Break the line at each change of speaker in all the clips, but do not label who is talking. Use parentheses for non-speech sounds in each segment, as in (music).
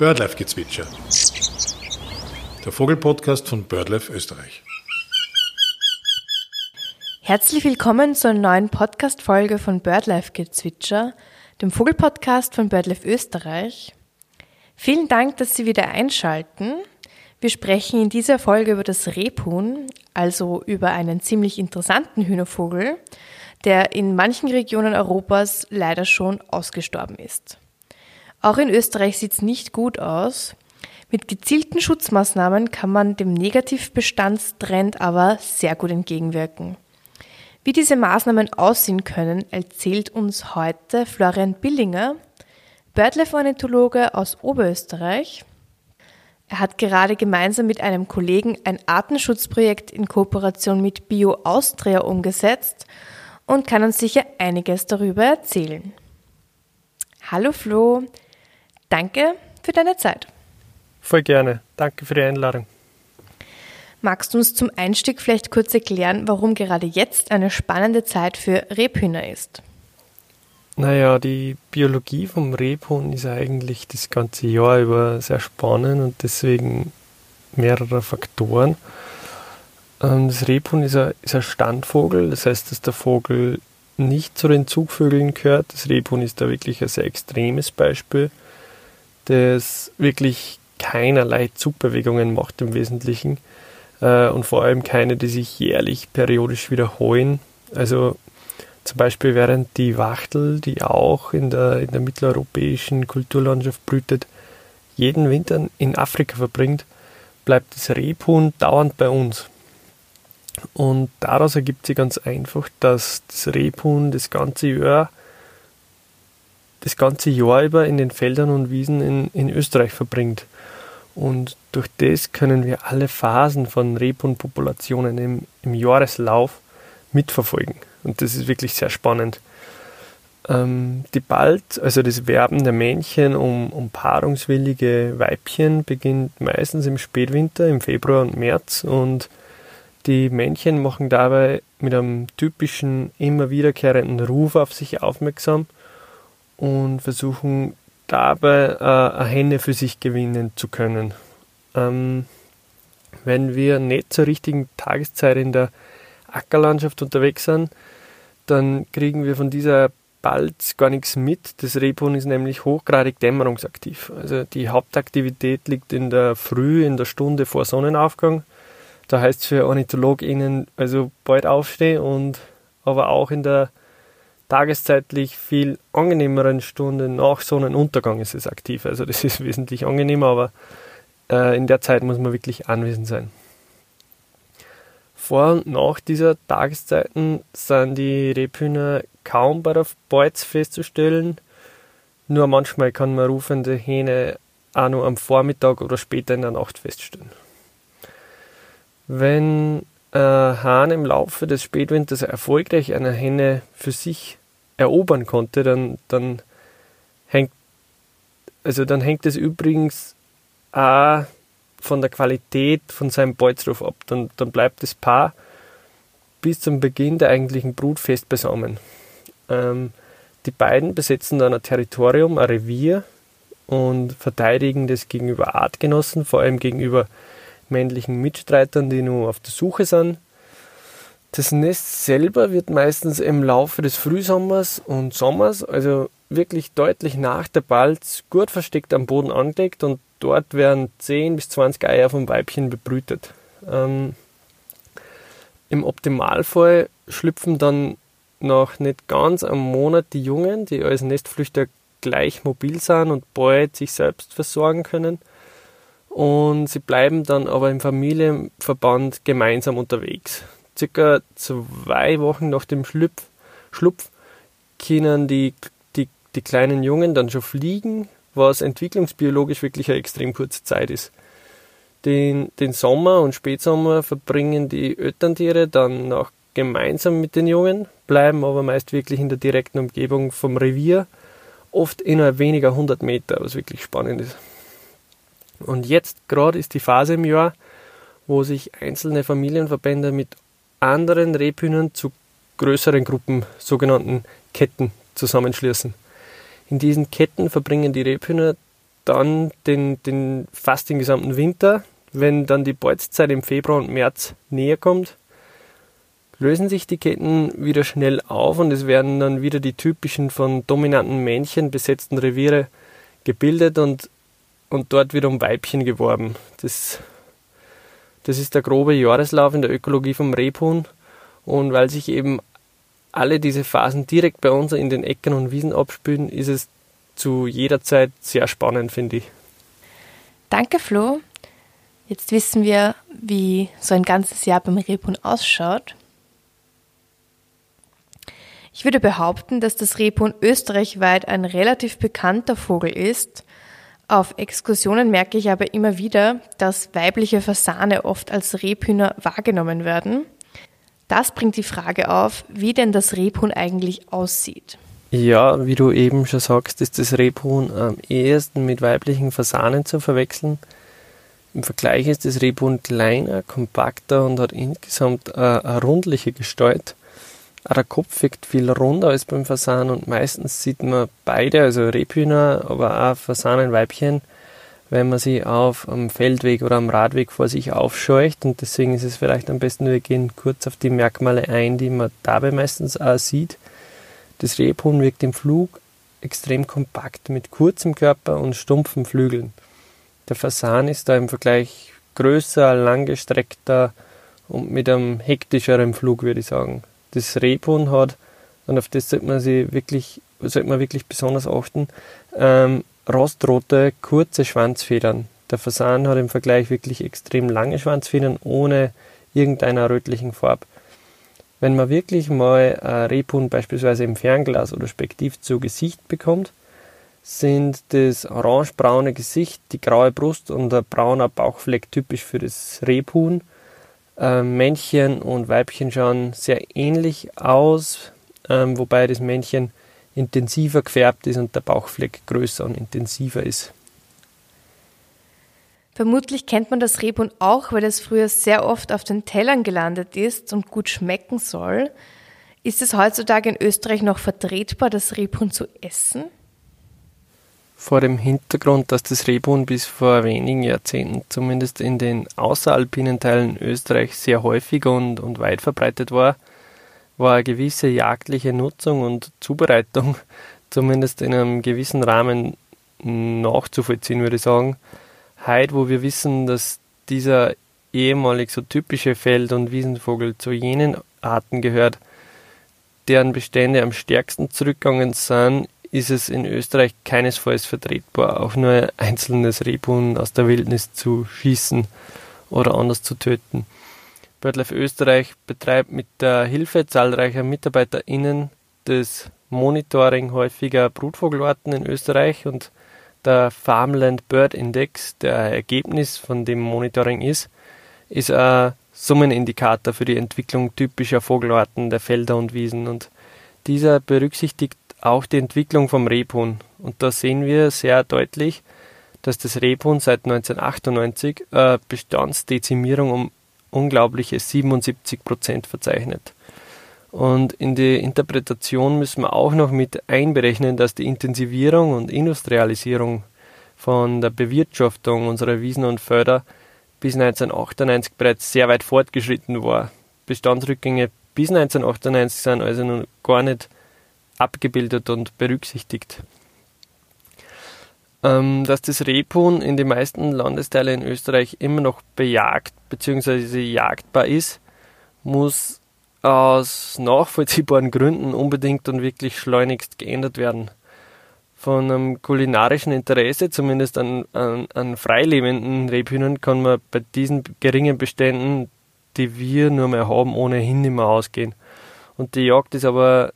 Birdlife-Gezwitscher. Der Vogelpodcast von Birdlife Österreich.
Herzlich willkommen zur neuen Podcast-Folge von Birdlife-Gezwitscher, dem Vogelpodcast von Birdlife Österreich. Vielen Dank, dass Sie wieder einschalten. Wir sprechen in dieser Folge über das Rebhuhn, also über einen ziemlich interessanten Hühnervogel, der in manchen Regionen Europas leider schon ausgestorben ist. Auch in Österreich sieht es nicht gut aus. Mit gezielten Schutzmaßnahmen kann man dem Negativbestandstrend aber sehr gut entgegenwirken. Wie diese Maßnahmen aussehen können, erzählt uns heute Florian Billinger, Birdlife-Ornithologe aus Oberösterreich. Er hat gerade gemeinsam mit einem Kollegen ein Artenschutzprojekt in Kooperation mit Bio Austria umgesetzt und kann uns sicher einiges darüber erzählen. Hallo Flo, Danke für deine Zeit.
Voll gerne. Danke für die Einladung.
Magst du uns zum Einstieg vielleicht kurz erklären, warum gerade jetzt eine spannende Zeit für Rebhühner ist?
Naja, die Biologie vom Rebhuhn ist eigentlich das ganze Jahr über sehr spannend und deswegen mehrere Faktoren. Ähm, das Rebhuhn ist ein, ist ein Standvogel, das heißt, dass der Vogel nicht zu den Zugvögeln gehört. Das Rebhuhn ist da wirklich ein sehr extremes Beispiel das wirklich keinerlei Zugbewegungen macht im Wesentlichen äh, und vor allem keine, die sich jährlich periodisch wiederholen. Also zum Beispiel während die Wachtel, die auch in der, in der mitteleuropäischen Kulturlandschaft brütet, jeden Winter in Afrika verbringt, bleibt das Rebhuhn dauernd bei uns. Und daraus ergibt sich ganz einfach, dass das Rebhuhn das ganze Jahr das ganze Jahr über in den Feldern und Wiesen in, in Österreich verbringt. Und durch das können wir alle Phasen von Rebhuhnpopulationen im, im Jahreslauf mitverfolgen. Und das ist wirklich sehr spannend. Ähm, die Balz, also das Werben der Männchen um, um paarungswillige Weibchen, beginnt meistens im Spätwinter, im Februar und März. Und die Männchen machen dabei mit einem typischen, immer wiederkehrenden Ruf auf sich aufmerksam – und versuchen dabei äh, eine Henne für sich gewinnen zu können. Ähm, wenn wir nicht zur richtigen Tageszeit in der Ackerlandschaft unterwegs sind, dann kriegen wir von dieser Balz gar nichts mit. Das Rebhuhn ist nämlich hochgradig dämmerungsaktiv. Also die Hauptaktivität liegt in der Früh, in der Stunde vor Sonnenaufgang. Da heißt es für OrnithologInnen also bald aufstehen und aber auch in der tageszeitlich viel angenehmeren Stunde nach Sonnenuntergang ist es aktiv. Also das ist (laughs) wesentlich angenehmer, aber äh, in der Zeit muss man wirklich anwesend sein. Vor und nach dieser Tageszeiten sind die Rebhühner kaum bei der Beutz festzustellen. Nur manchmal kann man rufende Hähne auch nur am Vormittag oder später in der Nacht feststellen. Wenn ein Hahn im Laufe des Spätwinters erfolgreich eine Henne für sich erobern konnte, dann, dann hängt, also dann hängt es übrigens auch von der Qualität von seinem Beutesruf ab. Dann, dann bleibt das Paar bis zum Beginn der eigentlichen Brut fest beisammen. Ähm, die beiden besetzen dann ein Territorium, ein Revier und verteidigen das gegenüber Artgenossen, vor allem gegenüber männlichen Mitstreitern, die nur auf der Suche sind. Das Nest selber wird meistens im Laufe des Frühsommers und Sommers, also wirklich deutlich nach der Balz, gut versteckt am Boden angelegt und dort werden 10 bis 20 Eier vom Weibchen bebrütet. Ähm, Im Optimalfall schlüpfen dann nach nicht ganz einem Monat die Jungen, die als Nestflüchter gleich mobil sind und bald sich selbst versorgen können. Und sie bleiben dann aber im Familienverband gemeinsam unterwegs circa zwei Wochen nach dem Schlupf, Schlupf können die, die, die kleinen Jungen dann schon fliegen, was entwicklungsbiologisch wirklich eine extrem kurze Zeit ist. Den, den Sommer und Spätsommer verbringen die Elterntiere dann noch gemeinsam mit den Jungen, bleiben aber meist wirklich in der direkten Umgebung vom Revier, oft innerhalb weniger 100 Meter, was wirklich spannend ist. Und jetzt gerade ist die Phase im Jahr, wo sich einzelne Familienverbände mit anderen Rebhühnern zu größeren Gruppen, sogenannten Ketten, zusammenschließen. In diesen Ketten verbringen die Rebhühner dann den, den, fast den gesamten Winter. Wenn dann die Beutzzeit im Februar und März näher kommt, lösen sich die Ketten wieder schnell auf und es werden dann wieder die typischen von dominanten Männchen besetzten Reviere gebildet und, und dort wieder um Weibchen geworben. Das, das ist der grobe Jahreslauf in der Ökologie vom Rebhuhn und weil sich eben alle diese Phasen direkt bei uns in den Äckern und Wiesen abspielen, ist es zu jeder Zeit sehr spannend, finde ich.
Danke, Flo. Jetzt wissen wir, wie so ein ganzes Jahr beim Rebhuhn ausschaut. Ich würde behaupten, dass das Rebhuhn österreichweit ein relativ bekannter Vogel ist. Auf Exkursionen merke ich aber immer wieder, dass weibliche Fasane oft als Rebhühner wahrgenommen werden. Das bringt die Frage auf, wie denn das Rebhuhn eigentlich aussieht.
Ja, wie du eben schon sagst, ist das Rebhuhn am ehesten mit weiblichen Fasanen zu verwechseln. Im Vergleich ist das Rebhuhn kleiner, kompakter und hat insgesamt eine rundliche Gestalt. Der Kopf wirkt viel runder als beim Fasan und meistens sieht man beide, also Rebhühner, aber auch Fasanenweibchen, wenn man sie auf am Feldweg oder am Radweg vor sich aufscheucht. Und deswegen ist es vielleicht am besten, wir gehen kurz auf die Merkmale ein, die man dabei meistens auch sieht. Das Rebhuhn wirkt im Flug extrem kompakt mit kurzem Körper und stumpfen Flügeln. Der Fasan ist da im Vergleich größer, langgestreckter und mit einem hektischeren Flug, würde ich sagen das Rebhuhn hat, und auf das sollte man sich wirklich, sollte man wirklich besonders achten, ähm, rostrote, kurze Schwanzfedern. Der Fasan hat im Vergleich wirklich extrem lange Schwanzfedern ohne irgendeiner rötlichen Farbe. Wenn man wirklich mal ein Rebhuhn beispielsweise im Fernglas oder Spektiv zu Gesicht bekommt, sind das orangebraune Gesicht, die graue Brust und der brauner Bauchfleck typisch für das Rebhuhn ähm, Männchen und Weibchen schauen sehr ähnlich aus, ähm, wobei das Männchen intensiver gefärbt ist und der Bauchfleck größer und intensiver ist.
Vermutlich kennt man das Rebhuhn auch, weil es früher sehr oft auf den Tellern gelandet ist und gut schmecken soll. Ist es heutzutage in Österreich noch vertretbar, das Rebhuhn zu essen?
Vor dem Hintergrund, dass das Rebhuhn bis vor wenigen Jahrzehnten zumindest in den außeralpinen Teilen Österreichs sehr häufig und, und weit verbreitet war, war eine gewisse jagdliche Nutzung und Zubereitung (laughs) zumindest in einem gewissen Rahmen nachzuvollziehen, würde ich sagen. Heute, wo wir wissen, dass dieser ehemalig so typische Feld- und Wiesenvogel zu jenen Arten gehört, deren Bestände am stärksten zurückgegangen sind, ist es in Österreich keinesfalls vertretbar, auch nur ein einzelnes Rebhuhn aus der Wildnis zu schießen oder anders zu töten. BirdLife Österreich betreibt mit der Hilfe zahlreicher MitarbeiterInnen das Monitoring häufiger Brutvogelarten in Österreich und der Farmland Bird Index, der Ergebnis von dem Monitoring ist, ist ein Summenindikator für die Entwicklung typischer Vogelarten der Felder und Wiesen und dieser berücksichtigt auch die Entwicklung vom Rebhuhn. Und da sehen wir sehr deutlich, dass das Rebhuhn seit 1998 äh, Bestandsdezimierung um unglaubliche 77 Prozent verzeichnet. Und in die Interpretation müssen wir auch noch mit einberechnen, dass die Intensivierung und Industrialisierung von der Bewirtschaftung unserer Wiesen und Förder bis 1998 bereits sehr weit fortgeschritten war. Bestandsrückgänge bis 1998 sind also noch gar nicht abgebildet und berücksichtigt. Ähm, dass das Rebhuhn in den meisten Landesteilen in Österreich immer noch bejagt bzw. jagdbar ist, muss aus nachvollziehbaren Gründen unbedingt und wirklich schleunigst geändert werden. Von einem kulinarischen Interesse, zumindest an, an, an freilebenden Rebhühnern, kann man bei diesen geringen Beständen, die wir nur mehr haben, ohnehin nicht mehr ausgehen. Und die Jagd ist aber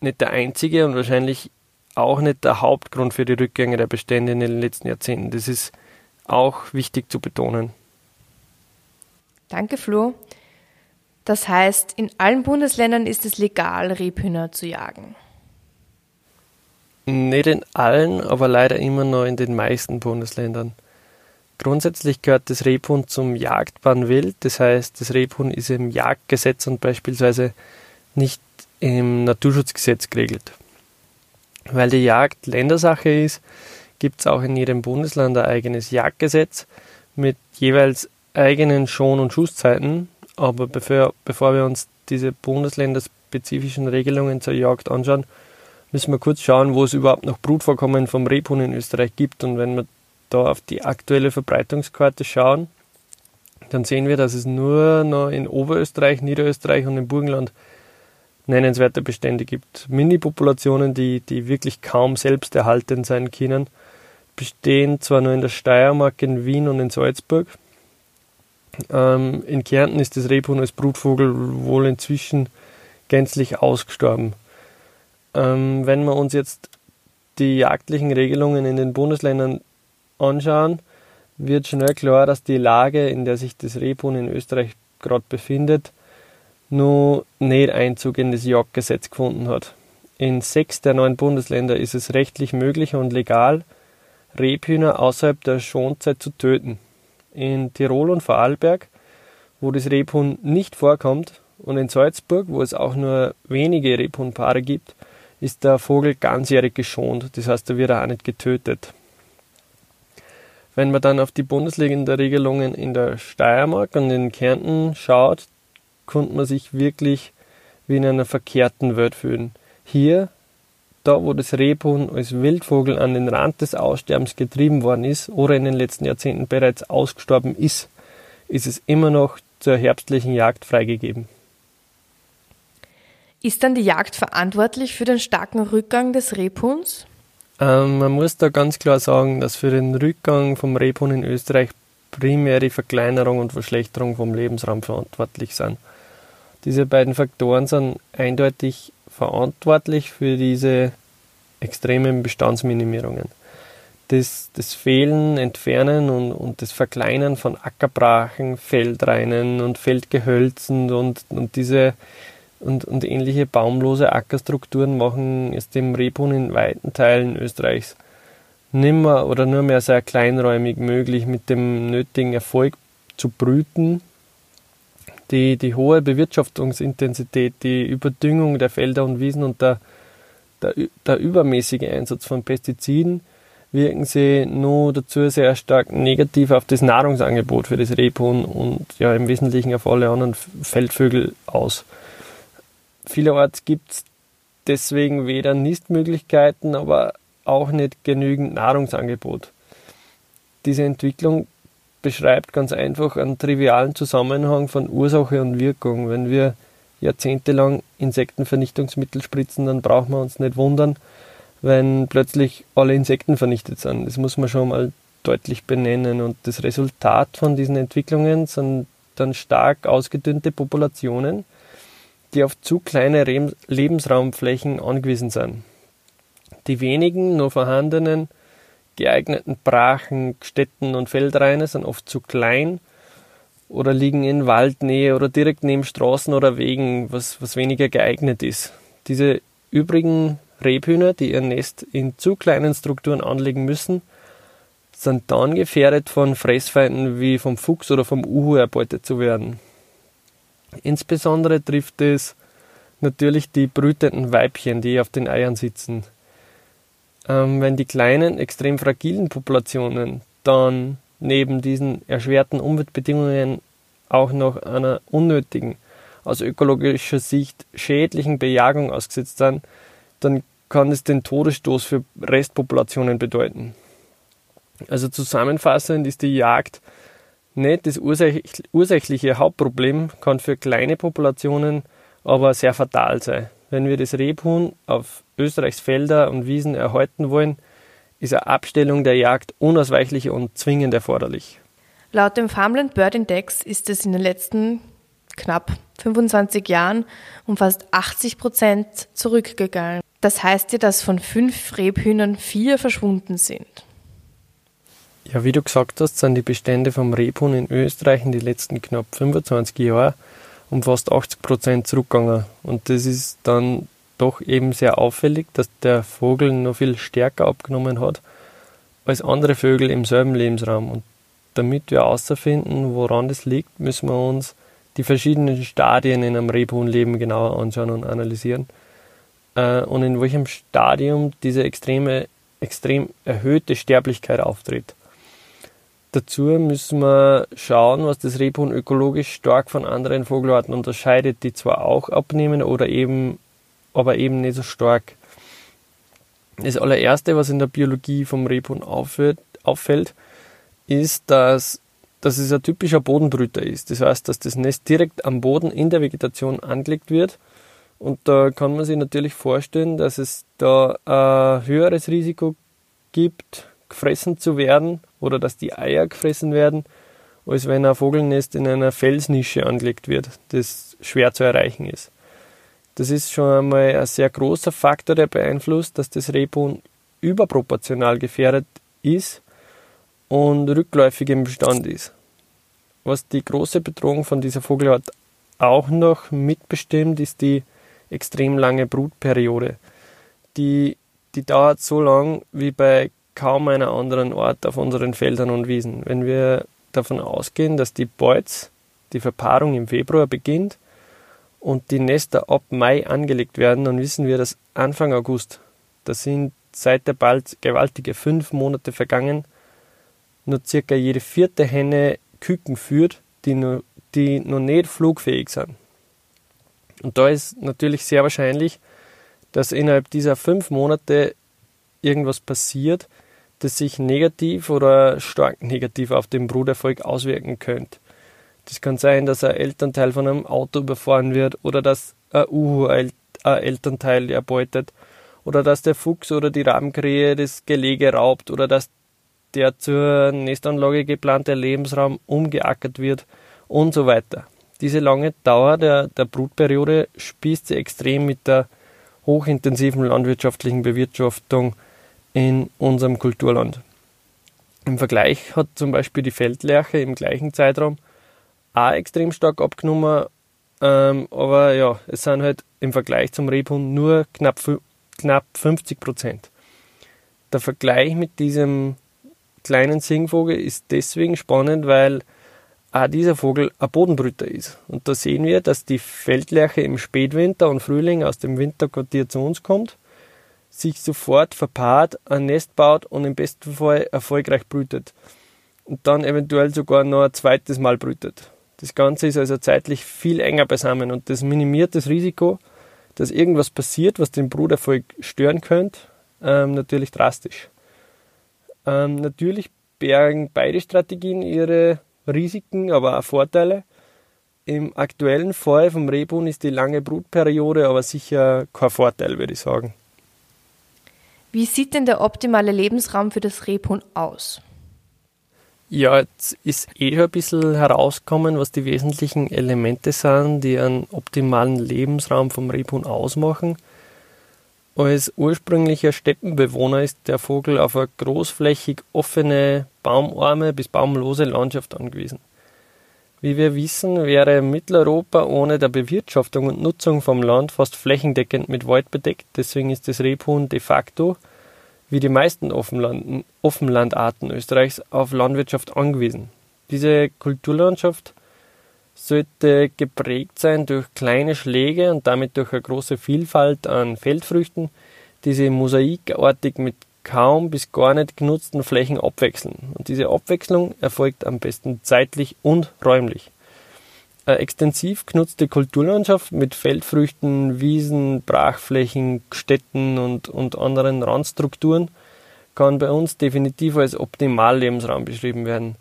nicht der einzige und wahrscheinlich auch nicht der Hauptgrund für die Rückgänge der Bestände in den letzten Jahrzehnten. Das ist auch wichtig zu betonen.
Danke, Flo. Das heißt, in allen Bundesländern ist es legal, Rebhühner zu jagen.
Nicht in allen, aber leider immer noch in den meisten Bundesländern. Grundsätzlich gehört das Rebhuhn zum jagdbaren Wild, das heißt, das Rebhuhn ist im Jagdgesetz und beispielsweise nicht im Naturschutzgesetz geregelt. Weil die Jagd Ländersache ist, gibt es auch in jedem Bundesland ein eigenes Jagdgesetz mit jeweils eigenen Schon- und Schusszeiten. Aber bevor, bevor wir uns diese bundesländerspezifischen Regelungen zur Jagd anschauen, müssen wir kurz schauen, wo es überhaupt noch Brutvorkommen vom Rebhuhn in Österreich gibt. Und wenn wir da auf die aktuelle Verbreitungskarte schauen, dann sehen wir, dass es nur noch in Oberösterreich, Niederösterreich und im Burgenland nennenswerte Bestände gibt. Mini-Populationen, die, die wirklich kaum selbst erhalten sein können, bestehen zwar nur in der Steiermark, in Wien und in Salzburg. Ähm, in Kärnten ist das Rebhuhn als Brutvogel wohl inzwischen gänzlich ausgestorben. Ähm, wenn wir uns jetzt die jagdlichen Regelungen in den Bundesländern anschauen, wird schnell klar, dass die Lage, in der sich das Rebhuhn in Österreich gerade befindet, nur nicht Einzug in das Jagdgesetz gefunden hat. In sechs der neun Bundesländer ist es rechtlich möglich und legal, Rebhühner außerhalb der Schonzeit zu töten. In Tirol und Vorarlberg, wo das Rebhuhn nicht vorkommt, und in Salzburg, wo es auch nur wenige Rebhuhnpaare gibt, ist der Vogel ganzjährig geschont. Das heißt, da wird er auch nicht getötet. Wenn man dann auf die Bundesländer-Regelungen in der Steiermark und in Kärnten schaut, konnte man sich wirklich wie in einer verkehrten Welt fühlen. Hier, da wo das Rebhuhn als Wildvogel an den Rand des Aussterbens getrieben worden ist oder in den letzten Jahrzehnten bereits ausgestorben ist, ist es immer noch zur herbstlichen Jagd freigegeben.
Ist dann die Jagd verantwortlich für den starken Rückgang des Rebhuhns?
Ähm, man muss da ganz klar sagen, dass für den Rückgang vom Rebhuhn in Österreich primär die Verkleinerung und Verschlechterung vom Lebensraum verantwortlich sind. Diese beiden Faktoren sind eindeutig verantwortlich für diese extremen Bestandsminimierungen. Das, das Fehlen, Entfernen und, und das Verkleinern von Ackerbrachen, Feldreinen und Feldgehölzen und, und diese und, und ähnliche baumlose Ackerstrukturen machen es dem Rebhuhn in weiten Teilen Österreichs nimmer oder nur mehr sehr kleinräumig möglich, mit dem nötigen Erfolg zu brüten. Die, die hohe Bewirtschaftungsintensität, die Überdüngung der Felder und Wiesen und der, der, der übermäßige Einsatz von Pestiziden wirken sie nur dazu sehr stark negativ auf das Nahrungsangebot für das Rebhuhn und ja im Wesentlichen auf alle anderen Feldvögel aus. Vielerorts gibt es deswegen weder Nistmöglichkeiten, aber auch nicht genügend Nahrungsangebot. Diese Entwicklung beschreibt ganz einfach einen trivialen Zusammenhang von Ursache und Wirkung. Wenn wir jahrzehntelang Insektenvernichtungsmittel spritzen, dann brauchen wir uns nicht wundern, wenn plötzlich alle Insekten vernichtet sind. Das muss man schon mal deutlich benennen. Und das Resultat von diesen Entwicklungen sind dann stark ausgedünnte Populationen, die auf zu kleine Lebensraumflächen angewiesen sind. Die wenigen noch vorhandenen geeigneten Brachen, Städten und Feldreine sind oft zu klein oder liegen in Waldnähe oder direkt neben Straßen oder Wegen, was, was weniger geeignet ist. Diese übrigen Rebhühner, die ihr Nest in zu kleinen Strukturen anlegen müssen, sind dann gefährdet von Fressfeinden wie vom Fuchs oder vom Uhu erbeutet zu werden. Insbesondere trifft es natürlich die brütenden Weibchen, die auf den Eiern sitzen. Ähm, wenn die kleinen, extrem fragilen Populationen dann neben diesen erschwerten Umweltbedingungen auch noch einer unnötigen, aus ökologischer Sicht schädlichen Bejagung ausgesetzt sind, dann kann es den Todesstoß für Restpopulationen bedeuten. Also zusammenfassend ist die Jagd nicht das ursächliche Hauptproblem, kann für kleine Populationen aber sehr fatal sein. Wenn wir das Rebhuhn auf Österreichs Felder und Wiesen erhalten wollen, ist eine Abstellung der Jagd unausweichlich und zwingend erforderlich.
Laut dem Farmland Bird Index ist es in den letzten knapp 25 Jahren um fast 80 Prozent zurückgegangen. Das heißt ja, dass von fünf Rebhühnern vier verschwunden sind.
Ja, wie du gesagt hast, sind die Bestände vom Rebhuhn in Österreich in den letzten knapp 25 Jahren um fast 80 Prozent zurückgegangen. Und das ist dann doch eben sehr auffällig, dass der Vogel noch viel stärker abgenommen hat als andere Vögel im selben Lebensraum. Und damit wir herausfinden, woran das liegt, müssen wir uns die verschiedenen Stadien in einem Rebhuhnleben genauer anschauen und analysieren. Äh, und in welchem Stadium diese extreme extrem erhöhte Sterblichkeit auftritt. Dazu müssen wir schauen, was das Rebhuhn ökologisch stark von anderen Vogelarten unterscheidet, die zwar auch abnehmen oder eben, aber eben nicht so stark. Das allererste, was in der Biologie vom Rebhuhn auffällt, ist, dass, dass es ein typischer Bodenbrüter ist. Das heißt, dass das Nest direkt am Boden in der Vegetation angelegt wird. Und da kann man sich natürlich vorstellen, dass es da ein höheres Risiko gibt, gefressen zu werden oder dass die Eier gefressen werden, als wenn ein Vogelnest in einer Felsnische angelegt wird, das schwer zu erreichen ist. Das ist schon einmal ein sehr großer Faktor, der beeinflusst, dass das Rebhuhn überproportional gefährdet ist und rückläufig im Bestand ist. Was die große Bedrohung von dieser Vogelart auch noch mitbestimmt, ist die extrem lange Brutperiode. Die, die dauert so lang wie bei kaum einer anderen Ort auf unseren Feldern und Wiesen. Wenn wir davon ausgehen, dass die Beutz, die Verpaarung im Februar beginnt und die Nester ab Mai angelegt werden, dann wissen wir, dass Anfang August, da sind seit der bald gewaltige fünf Monate vergangen, nur circa jede vierte Henne Küken führt, die noch, die noch nicht flugfähig sind. Und da ist natürlich sehr wahrscheinlich, dass innerhalb dieser fünf Monate irgendwas passiert, das sich negativ oder stark negativ auf den Bruderfolg auswirken könnte. Das kann sein, dass ein Elternteil von einem Auto überfahren wird oder dass ein Uhu ein Elternteil erbeutet oder dass der Fuchs oder die Rabenkrähe das Gelege raubt oder dass der zur Nestanlage geplante Lebensraum umgeackert wird und so weiter. Diese lange Dauer der, der Brutperiode spießt sie extrem mit der hochintensiven landwirtschaftlichen Bewirtschaftung in unserem Kulturland. Im Vergleich hat zum Beispiel die Feldlerche im gleichen Zeitraum auch extrem stark abgenommen, ähm, aber ja, es sind halt im Vergleich zum Rebhund nur knapp, knapp 50 Prozent. Der Vergleich mit diesem kleinen Singvogel ist deswegen spannend, weil auch dieser Vogel ein Bodenbrüter ist. Und da sehen wir, dass die Feldlerche im Spätwinter und Frühling aus dem Winterquartier zu uns kommt sich sofort verpaart, ein Nest baut und im besten Fall erfolgreich brütet. Und dann eventuell sogar noch ein zweites Mal brütet. Das Ganze ist also zeitlich viel enger beisammen und das minimiert das Risiko, dass irgendwas passiert, was den Bruderfolg stören könnte, ähm, natürlich drastisch. Ähm, natürlich bergen beide Strategien ihre Risiken, aber auch Vorteile. Im aktuellen Fall vom Rebhuhn ist die lange Brutperiode aber sicher kein Vorteil, würde ich sagen.
Wie sieht denn der optimale Lebensraum für das Rebhuhn aus?
Ja, jetzt ist eh schon ein bisschen herausgekommen, was die wesentlichen Elemente sind, die einen optimalen Lebensraum vom Rebhuhn ausmachen. Als ursprünglicher Steppenbewohner ist der Vogel auf eine großflächig offene, baumarme bis baumlose Landschaft angewiesen. Wie wir wissen, wäre Mitteleuropa ohne der Bewirtschaftung und Nutzung vom Land fast flächendeckend mit Wald bedeckt, deswegen ist das Rebhuhn de facto, wie die meisten Offenland Offenlandarten Österreichs, auf Landwirtschaft angewiesen. Diese Kulturlandschaft sollte geprägt sein durch kleine Schläge und damit durch eine große Vielfalt an Feldfrüchten, die sie mosaikartig mit kaum bis gar nicht genutzten Flächen abwechseln. Und diese Abwechslung erfolgt am besten zeitlich und räumlich. Eine extensiv genutzte Kulturlandschaft mit Feldfrüchten, Wiesen, Brachflächen, Städten und, und anderen Randstrukturen kann bei uns definitiv als Optimallebensraum beschrieben werden.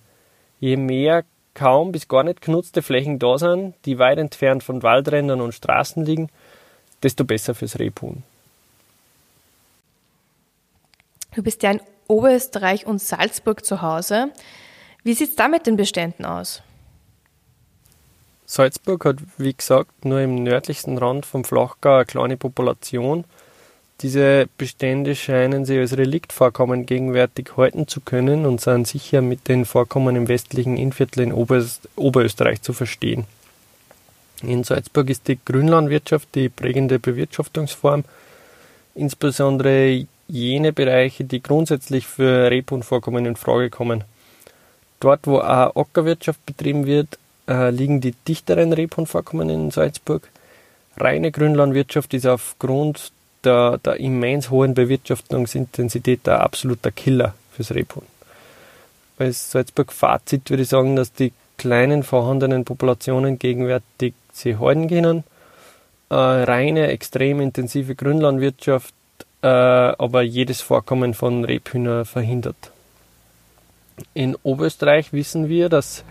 Je mehr kaum bis gar nicht genutzte Flächen da sind, die weit entfernt von Waldrändern und Straßen liegen, desto besser fürs Rebhuhn.
Du bist ja in Oberösterreich und Salzburg zu Hause. Wie sieht es da mit den Beständen aus?
Salzburg hat, wie gesagt, nur im nördlichsten Rand vom Flachgau eine kleine Population. Diese Bestände scheinen sich als Reliktvorkommen gegenwärtig halten zu können und sind sicher mit den Vorkommen im westlichen Innviertel in Oberöst Oberösterreich zu verstehen. In Salzburg ist die Grünlandwirtschaft die prägende Bewirtschaftungsform. Insbesondere jene Bereiche, die grundsätzlich für Rebhuhnvorkommen in Frage kommen. Dort, wo auch Ackerwirtschaft betrieben wird, äh, liegen die dichteren Rebhuhnvorkommen in Salzburg. Reine Grünlandwirtschaft ist aufgrund der, der immens hohen Bewirtschaftungsintensität ein absoluter Killer fürs Rebhuhn. Als Salzburg-Fazit würde ich sagen, dass die kleinen vorhandenen Populationen gegenwärtig sie halten können. Äh, reine, extrem intensive Grünlandwirtschaft, äh, aber jedes Vorkommen von Rebhühner verhindert. In Oberösterreich wissen wir, dass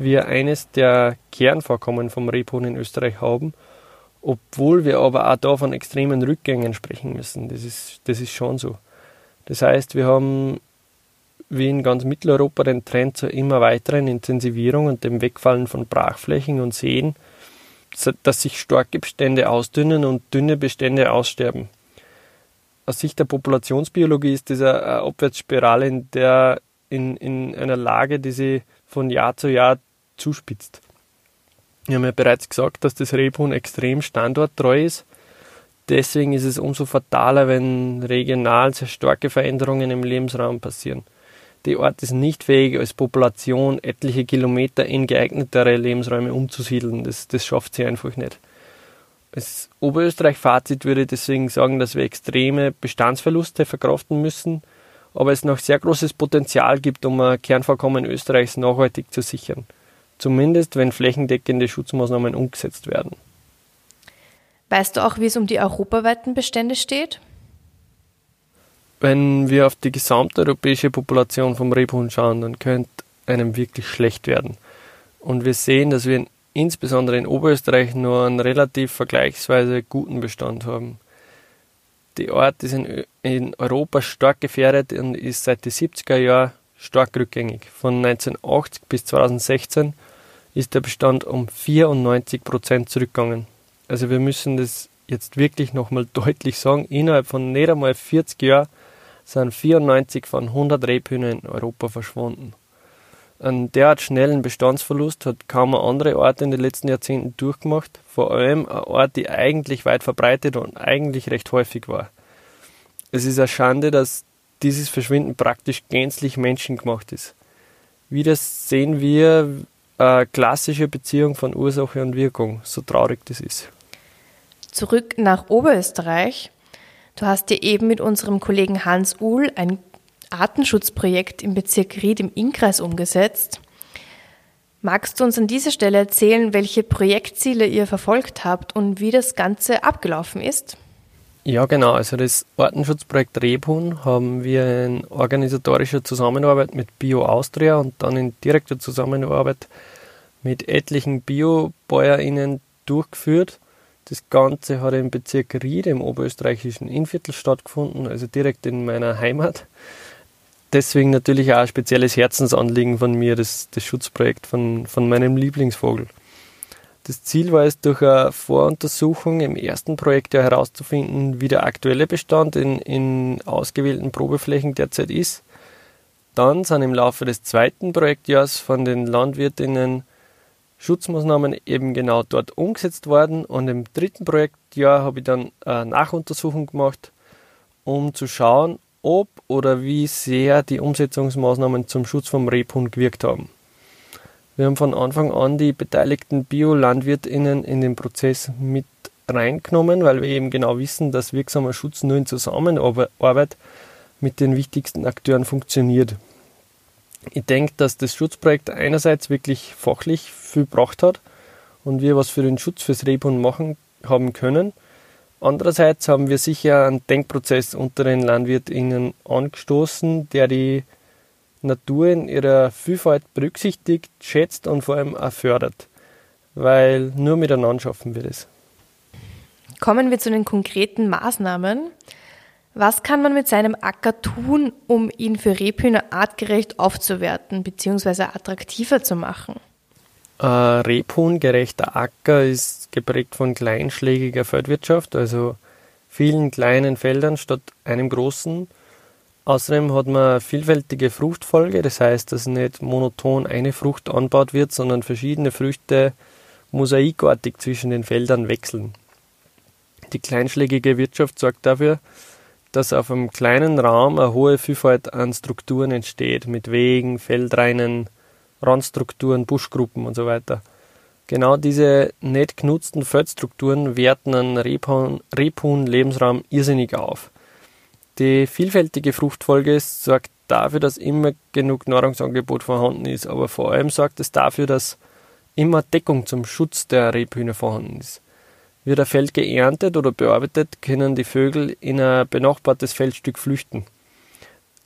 wir eines der Kernvorkommen vom Rebhuhn in Österreich haben, obwohl wir aber auch da von extremen Rückgängen sprechen müssen. Das ist, das ist schon so. Das heißt, wir haben wie in ganz Mitteleuropa den Trend zur immer weiteren Intensivierung und dem Wegfallen von Brachflächen und Seen, dass sich starke Bestände ausdünnen und dünne Bestände aussterben. Aus Sicht der Populationsbiologie ist das eine Abwärtsspirale, in der in, in einer Lage, die sich von Jahr zu Jahr zuspitzt. Wir haben ja bereits gesagt, dass das Rebhuhn extrem standorttreu ist. Deswegen ist es umso fataler, wenn regional sehr starke Veränderungen im Lebensraum passieren. Die Art ist nicht fähig, als Population etliche Kilometer in geeignetere Lebensräume umzusiedeln. Das, das schafft sie einfach nicht. Als Oberösterreich-Fazit würde ich deswegen sagen, dass wir extreme Bestandsverluste verkraften müssen, aber es noch sehr großes Potenzial gibt, um ein Kernvorkommen Österreichs nachhaltig zu sichern. Zumindest, wenn flächendeckende Schutzmaßnahmen umgesetzt werden.
Weißt du auch, wie es um die europaweiten Bestände steht?
wenn wir auf die gesamteuropäische Population vom Rebhuhn schauen, dann könnte einem wirklich schlecht werden. Und wir sehen, dass wir in, insbesondere in Oberösterreich nur einen relativ vergleichsweise guten Bestand haben. Die Art ist in, in Europa stark gefährdet und ist seit den 70er Jahren stark rückgängig. Von 1980 bis 2016 ist der Bestand um 94 Prozent zurückgegangen. Also wir müssen das jetzt wirklich nochmal (laughs) deutlich sagen, innerhalb von nicht einmal 40 Jahren sind 94 von 100 Rebhühner in Europa verschwunden. Einen derart schnellen Bestandsverlust hat kaum eine andere Art in den letzten Jahrzehnten durchgemacht, vor allem eine Art, die eigentlich weit verbreitet und eigentlich recht häufig war. Es ist eine Schande, dass dieses Verschwinden praktisch gänzlich menschengemacht ist. Wie das sehen wir eine klassische Beziehung von Ursache und Wirkung, so traurig das ist.
Zurück nach Oberösterreich. Du hast dir eben mit unserem Kollegen Hans Uhl ein Artenschutzprojekt im Bezirk Ried im Innkreis umgesetzt. Magst du uns an dieser Stelle erzählen, welche Projektziele ihr verfolgt habt und wie das Ganze abgelaufen ist?
Ja, genau. Also das Artenschutzprojekt Rebhuhn haben wir in organisatorischer Zusammenarbeit mit Bio Austria und dann in direkter Zusammenarbeit mit etlichen Biobäuerinnen durchgeführt. Das Ganze hat im Bezirk Ried im oberösterreichischen Innviertel stattgefunden, also direkt in meiner Heimat. Deswegen natürlich auch ein spezielles Herzensanliegen von mir, das, das Schutzprojekt von, von meinem Lieblingsvogel. Das Ziel war es, durch eine Voruntersuchung im ersten Projektjahr herauszufinden, wie der aktuelle Bestand in, in ausgewählten Probeflächen derzeit ist. Dann sind im Laufe des zweiten Projektjahres von den Landwirtinnen Schutzmaßnahmen eben genau dort umgesetzt worden. Und im dritten Projektjahr habe ich dann eine Nachuntersuchung gemacht, um zu schauen, ob oder wie sehr die Umsetzungsmaßnahmen zum Schutz vom Rebhund gewirkt haben. Wir haben von Anfang an die beteiligten Biolandwirtinnen in den Prozess mit reingenommen, weil wir eben genau wissen, dass wirksamer Schutz nur in Zusammenarbeit mit den wichtigsten Akteuren funktioniert. Ich denke, dass das Schutzprojekt einerseits wirklich fachlich viel gebracht hat und wir was für den Schutz fürs Rebhuhn machen haben können. Andererseits haben wir sicher einen Denkprozess unter den LandwirtInnen angestoßen, der die Natur in ihrer Vielfalt berücksichtigt, schätzt und vor allem auch fördert. Weil nur miteinander schaffen wir das.
Kommen wir zu den konkreten Maßnahmen. Was kann man mit seinem Acker tun, um ihn für Rebhühner artgerecht aufzuwerten bzw. attraktiver zu machen?
Ein Rebhuhngerechter Acker ist geprägt von kleinschlägiger Feldwirtschaft, also vielen kleinen Feldern statt einem großen. Außerdem hat man vielfältige Fruchtfolge, das heißt, dass nicht monoton eine Frucht anbaut wird, sondern verschiedene Früchte mosaikartig zwischen den Feldern wechseln. Die kleinschlägige Wirtschaft sorgt dafür, dass auf einem kleinen Raum eine hohe Vielfalt an Strukturen entsteht, mit Wegen, Feldreinen, Randstrukturen, Buschgruppen und so weiter. Genau diese nicht genutzten Feldstrukturen werten einen Rebhuhn-Lebensraum irrsinnig auf. Die vielfältige Fruchtfolge sorgt dafür, dass immer genug Nahrungsangebot vorhanden ist, aber vor allem sorgt es dafür, dass immer Deckung zum Schutz der Rebhühner vorhanden ist. Wird ein Feld geerntet oder bearbeitet, können die Vögel in ein benachbartes Feldstück flüchten.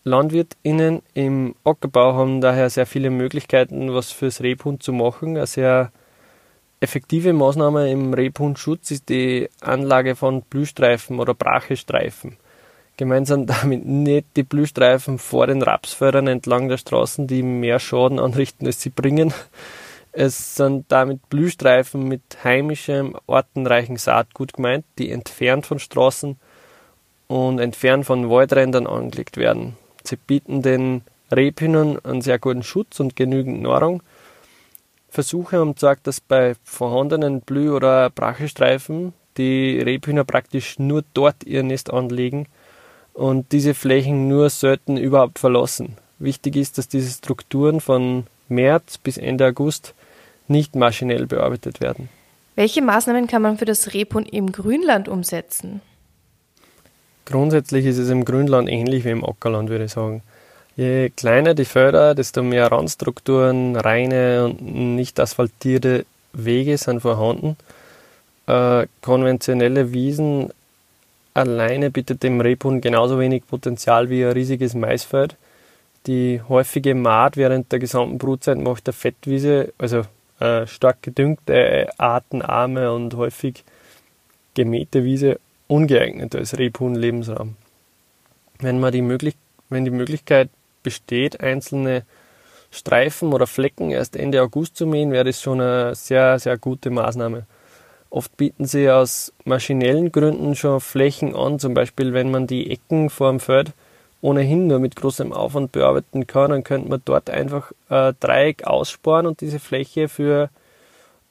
LandwirtInnen im Ackerbau haben daher sehr viele Möglichkeiten, was fürs Rebhuhn zu machen. Eine sehr effektive Maßnahme im Rebhuhnschutz ist die Anlage von Blühstreifen oder Brachestreifen. Gemeinsam (laughs) damit nicht die Blühstreifen vor den Rapsfeldern entlang der Straßen, die mehr Schaden anrichten, als sie bringen. (laughs) Es sind damit Blühstreifen mit heimischem, artenreichen Saatgut gemeint, die entfernt von Straßen und entfernt von Waldrändern angelegt werden. Sie bieten den Rebhühnern einen sehr guten Schutz und genügend Nahrung Versuche haben gezeigt, dass bei vorhandenen Blüh- oder Brachestreifen die Rebhühner praktisch nur dort ihr Nest anlegen und diese Flächen nur selten überhaupt verlassen. Wichtig ist, dass diese Strukturen von März bis Ende August nicht maschinell bearbeitet werden.
Welche Maßnahmen kann man für das Rebhuhn im Grünland umsetzen?
Grundsätzlich ist es im Grünland ähnlich wie im Ackerland, würde ich sagen. Je kleiner die Felder, desto mehr Randstrukturen, reine und nicht asphaltierte Wege sind vorhanden. Äh, konventionelle Wiesen alleine bietet dem Rebhuhn genauso wenig Potenzial wie ein riesiges Maisfeld. Die häufige Maat während der gesamten Brutzeit macht der Fettwiese, also äh, stark gedüngte, artenarme und häufig gemähte Wiese, ungeeignet als Rebhuhn-Lebensraum. Wenn man die Möglich wenn die Möglichkeit besteht, einzelne Streifen oder Flecken erst Ende August zu mähen, wäre das schon eine sehr, sehr gute Maßnahme. Oft bieten sie aus maschinellen Gründen schon Flächen an, zum Beispiel wenn man die Ecken vor dem Feld ohnehin nur mit großem Aufwand bearbeiten kann, dann könnte man dort einfach ein Dreieck aussparen und diese Fläche für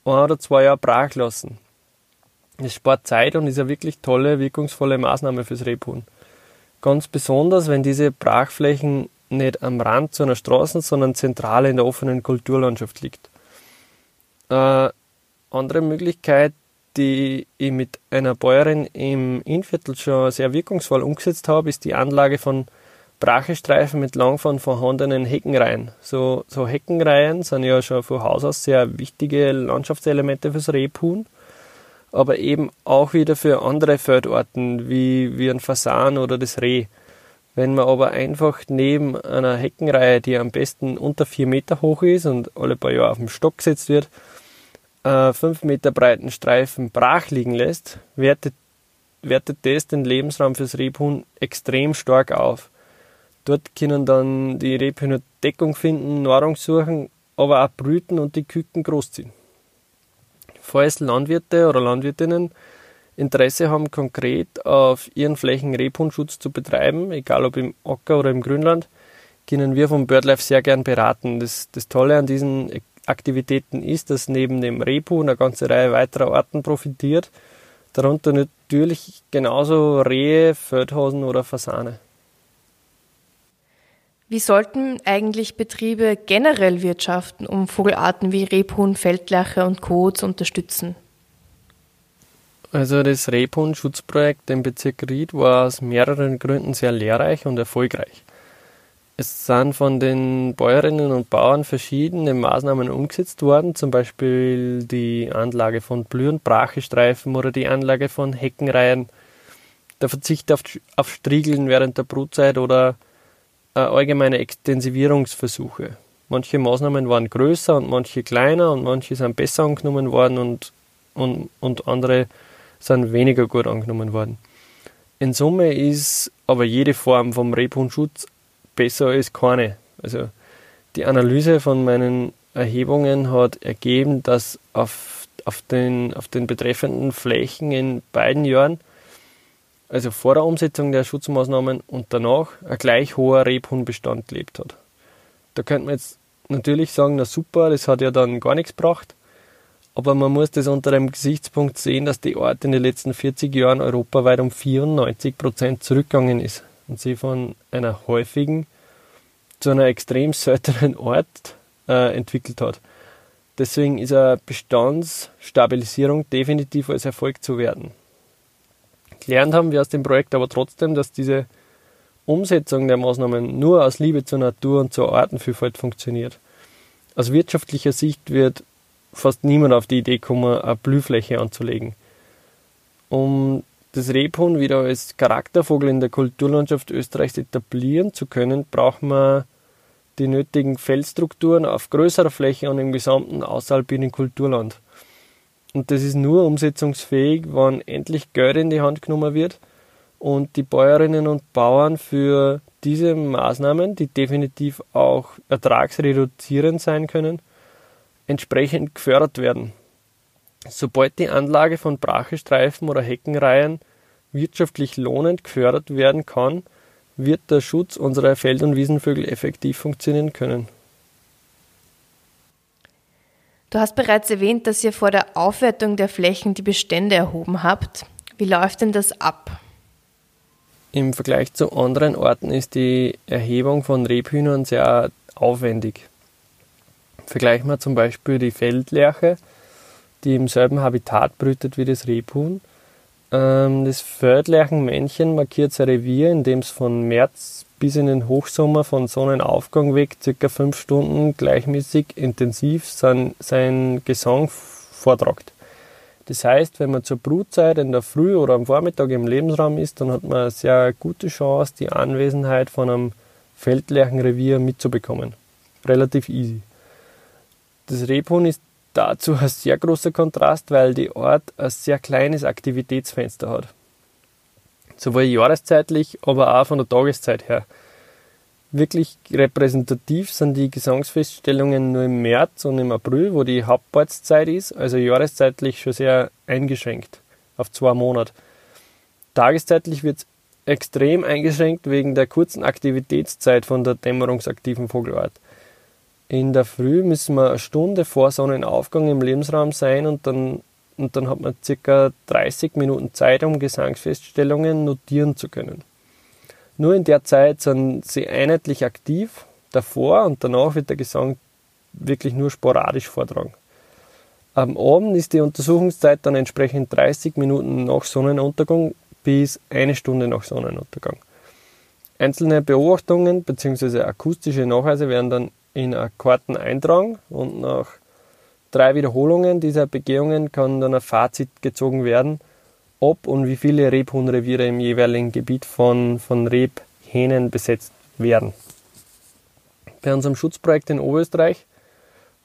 ein oder zwei Jahre brach lassen. Das spart Zeit und ist eine wirklich tolle, wirkungsvolle Maßnahme fürs Rebhuhn. Ganz besonders, wenn diese Brachflächen nicht am Rand zu einer Straße, sondern zentral in der offenen Kulturlandschaft liegt. Äh, andere Möglichkeit, die ich mit einer Bäuerin im Innviertel schon sehr wirkungsvoll umgesetzt habe, ist die Anlage von Brachestreifen mit lang von vorhandenen Heckenreihen. So, so Heckenreihen sind ja schon von Haus aus sehr wichtige Landschaftselemente fürs Rebhuhn, aber eben auch wieder für andere Feldorten wie, wie ein Fasan oder das Reh. Wenn man aber einfach neben einer Heckenreihe, die am besten unter vier Meter hoch ist und alle paar Jahre auf dem Stock gesetzt wird, äh, fünf Meter breiten Streifen brach liegen lässt, wertet, wertet das den Lebensraum fürs Rebhuhn extrem stark auf. Dort können dann die Rebhühner Deckung finden, Nahrung suchen, aber auch brüten und die Küken großziehen. Falls Landwirte oder Landwirtinnen Interesse haben, konkret auf ihren Flächen Rebhuhnschutz zu betreiben, egal ob im Acker oder im Grünland, können wir vom BirdLife sehr gern beraten. Das, das Tolle an diesen Aktivitäten ist, dass neben dem Rebhuhn eine ganze Reihe weiterer Arten profitiert, darunter natürlich genauso Rehe, Feldhasen oder Fasane.
Wie sollten eigentlich Betriebe generell wirtschaften, um Vogelarten wie Rebhuhn, Feldlerche und Co. zu unterstützen?
Also das Rebhuhn-Schutzprojekt im Bezirk Ried war aus mehreren Gründen sehr lehrreich und erfolgreich. Es sind von den Bäuerinnen und Bauern verschiedene Maßnahmen umgesetzt worden, zum Beispiel die Anlage von Blüh- und Brachestreifen oder die Anlage von Heckenreihen, der Verzicht auf, auf Striegeln während der Brutzeit oder äh, allgemeine Extensivierungsversuche. Manche Maßnahmen waren größer und manche kleiner und manche sind besser angenommen worden und, und, und andere sind weniger gut angenommen worden. In Summe ist aber jede Form vom Rebhuhnschutz besser als keine. Also die Analyse von meinen Erhebungen hat ergeben, dass auf, auf, den, auf den betreffenden Flächen in beiden Jahren, also vor der Umsetzung der Schutzmaßnahmen und danach, ein gleich hoher Rebhuhnbestand gelebt hat. Da könnte man jetzt natürlich sagen, na super, das hat ja dann gar nichts gebracht. Aber man muss das unter dem Gesichtspunkt sehen, dass die Art in den letzten 40 Jahren europaweit um 94 Prozent zurückgegangen ist und sie von einer häufigen zu einer extrem seltenen Art äh, entwickelt hat. Deswegen ist eine Bestandsstabilisierung definitiv als Erfolg zu werten. Gelernt haben wir aus dem Projekt aber trotzdem, dass diese Umsetzung der Maßnahmen nur aus Liebe zur Natur und zur Artenvielfalt funktioniert. Aus wirtschaftlicher Sicht wird fast niemand auf die Idee kommen, eine Blühfläche anzulegen. Um das Rebhuhn wieder als Charaktervogel in der Kulturlandschaft Österreichs etablieren zu können, braucht man die nötigen Feldstrukturen auf größerer Fläche und im gesamten außeralpinen Kulturland. Und das ist nur umsetzungsfähig, wenn endlich Geld in die Hand genommen wird und die Bäuerinnen und Bauern für diese Maßnahmen, die definitiv auch ertragsreduzierend sein können, entsprechend gefördert werden. Sobald die Anlage von Brachestreifen oder Heckenreihen wirtschaftlich lohnend gefördert werden kann, wird der Schutz unserer Feld- und Wiesenvögel effektiv funktionieren können.
Du hast bereits erwähnt, dass ihr vor der Aufwertung der Flächen die Bestände erhoben habt. Wie läuft denn das ab?
Im Vergleich zu anderen Orten ist die Erhebung von Rebhühnern sehr aufwendig. Vergleichen wir zum Beispiel die Feldlerche, die im selben Habitat brütet wie das Rebhuhn ähm, das Feldlerchenmännchen markiert sein Revier, indem es von März bis in den Hochsommer von Sonnenaufgang weg circa fünf Stunden gleichmäßig intensiv sein, sein Gesang vortragt. Das heißt, wenn man zur Brutzeit in der Früh oder am Vormittag im Lebensraum ist, dann hat man eine sehr gute Chance, die Anwesenheit von einem Feldlerchenrevier mitzubekommen. Relativ easy. Das Rebhuhn ist dazu ein sehr großer Kontrast, weil die Ort ein sehr kleines Aktivitätsfenster hat. Sowohl jahreszeitlich, aber auch von der Tageszeit her. Wirklich repräsentativ sind die Gesangsfeststellungen nur im März und im April, wo die Hauptbordszeit ist, also jahreszeitlich schon sehr eingeschränkt auf zwei Monate. Tageszeitlich wird es extrem eingeschränkt wegen der kurzen Aktivitätszeit von der dämmerungsaktiven Vogelart. In der Früh müssen wir eine Stunde vor Sonnenaufgang im Lebensraum sein und dann, und dann hat man circa 30 Minuten Zeit, um Gesangsfeststellungen notieren zu können. Nur in der Zeit sind sie einheitlich aktiv, davor und danach wird der Gesang wirklich nur sporadisch vortragen. Am Abend ist die Untersuchungszeit dann entsprechend 30 Minuten nach Sonnenuntergang bis eine Stunde nach Sonnenuntergang. Einzelne Beobachtungen bzw. akustische Nachweise werden dann in Karten eintragen und nach drei Wiederholungen dieser Begehungen kann dann ein Fazit gezogen werden, ob und wie viele Rebhuhnreviere im jeweiligen Gebiet von, von Rebhähnen besetzt werden. Bei unserem Schutzprojekt in Oberösterreich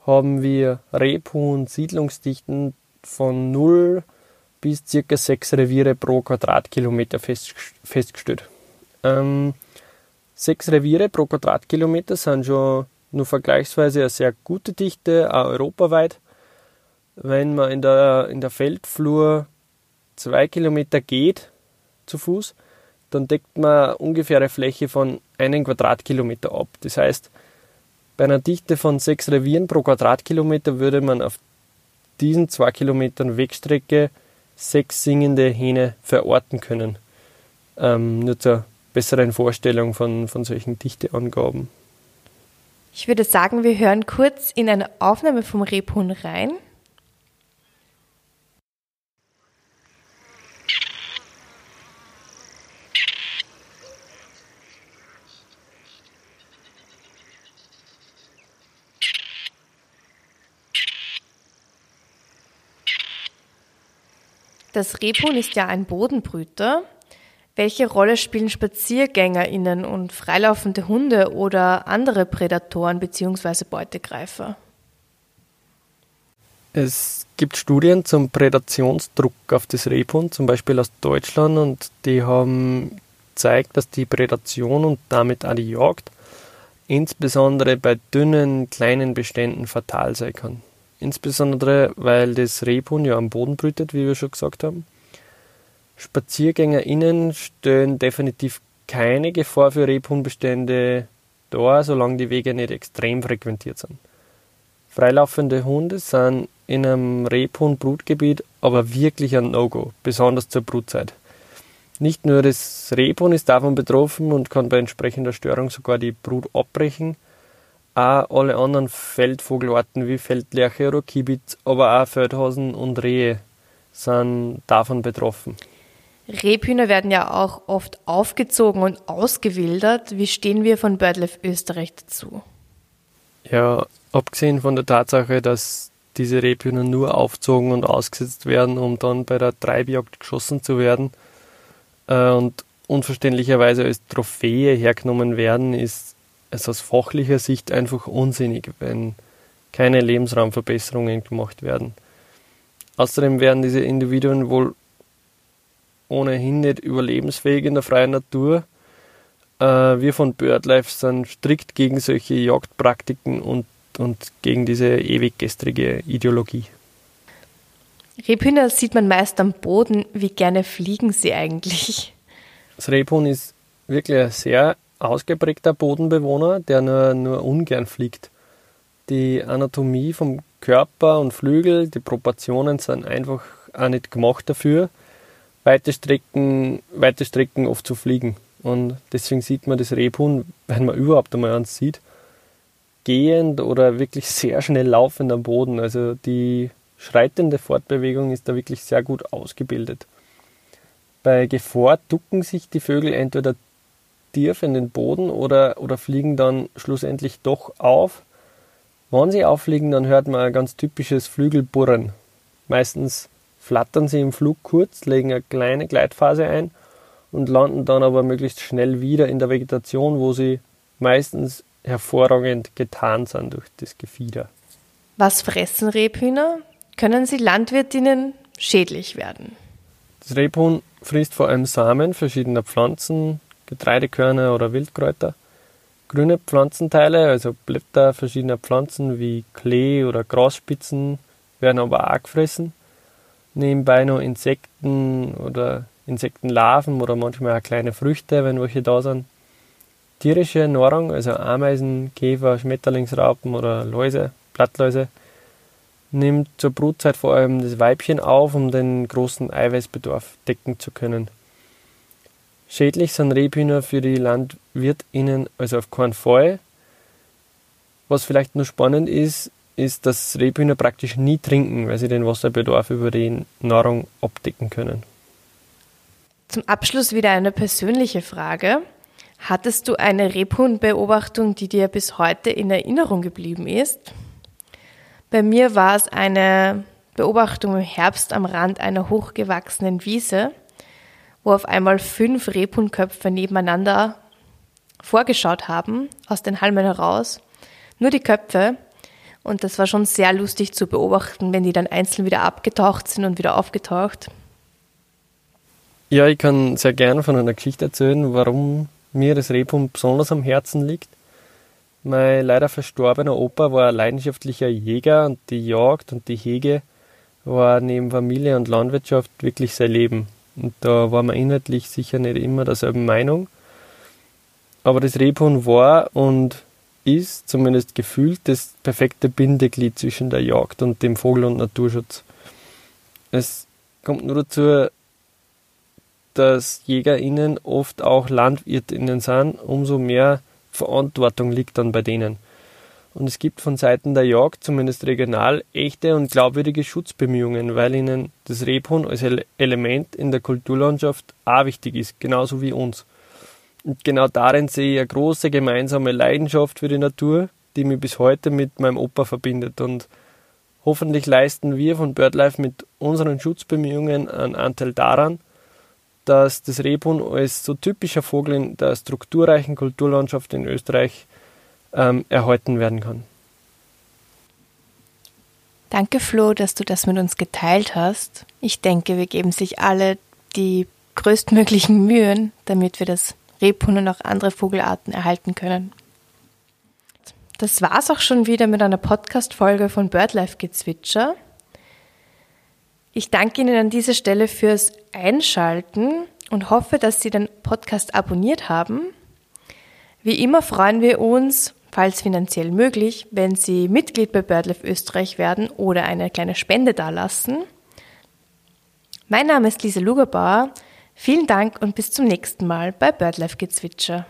haben wir Rebhuhn-Siedlungsdichten von 0 bis ca. 6 Reviere pro Quadratkilometer festgestellt. Ähm, 6 Reviere pro Quadratkilometer sind schon nur vergleichsweise eine sehr gute Dichte, auch europaweit. Wenn man in der, in der Feldflur zwei Kilometer geht zu Fuß, dann deckt man ungefähr eine Fläche von einem Quadratkilometer ab. Das heißt, bei einer Dichte von sechs Revieren pro Quadratkilometer würde man auf diesen zwei Kilometern Wegstrecke sechs singende Hähne verorten können. Ähm, nur zur besseren Vorstellung von, von solchen Dichteangaben.
Ich würde sagen, wir hören kurz in eine Aufnahme vom Rebhuhn rein. Das Rebhuhn ist ja ein Bodenbrüter welche Rolle spielen SpaziergängerInnen und freilaufende Hunde oder andere Prädatoren bzw. Beutegreifer?
Es gibt Studien zum Prädationsdruck auf das Rebhuhn, zum Beispiel aus Deutschland, und die haben gezeigt, dass die Prädation und damit auch die Jagd insbesondere bei dünnen, kleinen Beständen fatal sein kann. Insbesondere, weil das Rebhuhn ja am Boden brütet, wie wir schon gesagt haben SpaziergängerInnen stellen definitiv keine Gefahr für Rebhuhnbestände dar, solange die Wege nicht extrem frequentiert sind. Freilaufende Hunde sind in einem Rebhuhn-Brutgebiet aber wirklich ein No-Go, besonders zur Brutzeit. Nicht nur das Rebhuhn ist davon betroffen und kann bei entsprechender Störung sogar die Brut abbrechen, auch alle anderen Feldvogelarten wie Feldlerche oder Kibitz, aber auch Feldhasen und Rehe sind davon betroffen.
Rebhühner werden ja auch oft aufgezogen und ausgewildert. Wie stehen wir von BirdLife Österreich dazu?
Ja, abgesehen von der Tatsache, dass diese Rebhühner nur aufzogen und ausgesetzt werden, um dann bei der Treibjagd geschossen zu werden äh, und unverständlicherweise als Trophäe hergenommen werden, ist es aus fachlicher Sicht einfach unsinnig, wenn keine Lebensraumverbesserungen gemacht werden. Außerdem werden diese Individuen wohl ohnehin nicht überlebensfähig in der freien Natur. Äh, wir von BirdLife sind strikt gegen solche Jagdpraktiken und, und gegen diese ewiggestrige Ideologie.
Rebhühner sieht man meist am Boden. Wie gerne fliegen sie eigentlich?
Das Rebhuhn ist wirklich ein sehr ausgeprägter Bodenbewohner, der nur, nur ungern fliegt. Die Anatomie vom Körper und Flügel, die Proportionen sind einfach auch nicht gemacht dafür, weite Strecken, weite Strecken oft zu fliegen. Und deswegen sieht man das Rebhuhn, wenn man überhaupt einmal eins sieht, gehend oder wirklich sehr schnell laufend am Boden. Also die schreitende Fortbewegung ist da wirklich sehr gut ausgebildet. Bei Gefahr ducken sich die Vögel entweder tief in den Boden oder, oder fliegen dann schlussendlich doch auf. Wenn sie auffliegen, dann hört man ein ganz typisches Flügelburren. Meistens flattern sie im Flug kurz, legen eine kleine Gleitphase ein und landen dann aber möglichst schnell wieder in der Vegetation, wo sie meistens hervorragend getan sind durch das Gefieder.
Was fressen Rebhühner? Können sie Landwirtinnen schädlich werden?
Das Rebhuhn frisst vor allem Samen verschiedener Pflanzen, Getreidekörner oder Wildkräuter. Grüne Pflanzenteile, also Blätter verschiedener Pflanzen wie Klee oder Grasspitzen, werden aber auch gefressen nebenbei noch Insekten oder Insektenlarven oder manchmal auch kleine Früchte, wenn welche da sind. Tierische Nahrung, also Ameisen, Käfer, Schmetterlingsraupen oder Läuse, Blattläuse, nimmt zur Brutzeit vor allem das Weibchen auf, um den großen Eiweißbedarf decken zu können. Schädlich sind Rebhühner für die LandwirtInnen also auf keinen Fall. Was vielleicht nur spannend ist, ist, dass Rebhühner praktisch nie trinken, weil sie den Wasserbedarf über die Nahrung abdecken können.
Zum Abschluss wieder eine persönliche Frage. Hattest du eine Rebhuhnbeobachtung, die dir bis heute in Erinnerung geblieben ist? Bei mir war es eine Beobachtung im Herbst am Rand einer hochgewachsenen Wiese, wo auf einmal fünf Rebhuhnköpfe nebeneinander vorgeschaut haben, aus den Halmen heraus. Nur die Köpfe und das war schon sehr lustig zu beobachten, wenn die dann einzeln wieder abgetaucht sind und wieder aufgetaucht.
Ja, ich kann sehr gerne von einer Geschichte erzählen, warum mir das Rebhuhn besonders am Herzen liegt. Mein leider verstorbener Opa war ein leidenschaftlicher Jäger und die Jagd und die Hege war neben Familie und Landwirtschaft wirklich sein Leben. Und da war man inhaltlich sicher nicht immer derselben Meinung. Aber das Rebhuhn war und ist, zumindest gefühlt, das perfekte Bindeglied zwischen der Jagd und dem Vogel- und Naturschutz. Es kommt nur dazu, dass JägerInnen oft auch LandwirtInnen sind, umso mehr Verantwortung liegt dann bei denen. Und es gibt von Seiten der Jagd, zumindest regional, echte und glaubwürdige Schutzbemühungen, weil ihnen das Rebhuhn als Element in der Kulturlandschaft auch wichtig ist, genauso wie uns. Und genau darin sehe ich eine große gemeinsame Leidenschaft für die Natur, die mich bis heute mit meinem Opa verbindet. Und hoffentlich leisten wir von BirdLife mit unseren Schutzbemühungen einen Anteil daran, dass das Rebhuhn als so typischer Vogel in der strukturreichen Kulturlandschaft in Österreich ähm, erhalten werden kann.
Danke, Flo, dass du das mit uns geteilt hast. Ich denke, wir geben sich alle die größtmöglichen Mühen, damit wir das Rebhuhn und auch andere Vogelarten erhalten können. Das war's auch schon wieder mit einer Podcast-Folge von BirdLife Gezwitscher. Ich danke Ihnen an dieser Stelle fürs Einschalten und hoffe, dass Sie den Podcast abonniert haben. Wie immer freuen wir uns, falls finanziell möglich, wenn Sie Mitglied bei BirdLife Österreich werden oder eine kleine Spende dalassen. Mein Name ist Lisa Lugerbauer. Vielen Dank und bis zum nächsten Mal bei BirdLife Gezwitscher.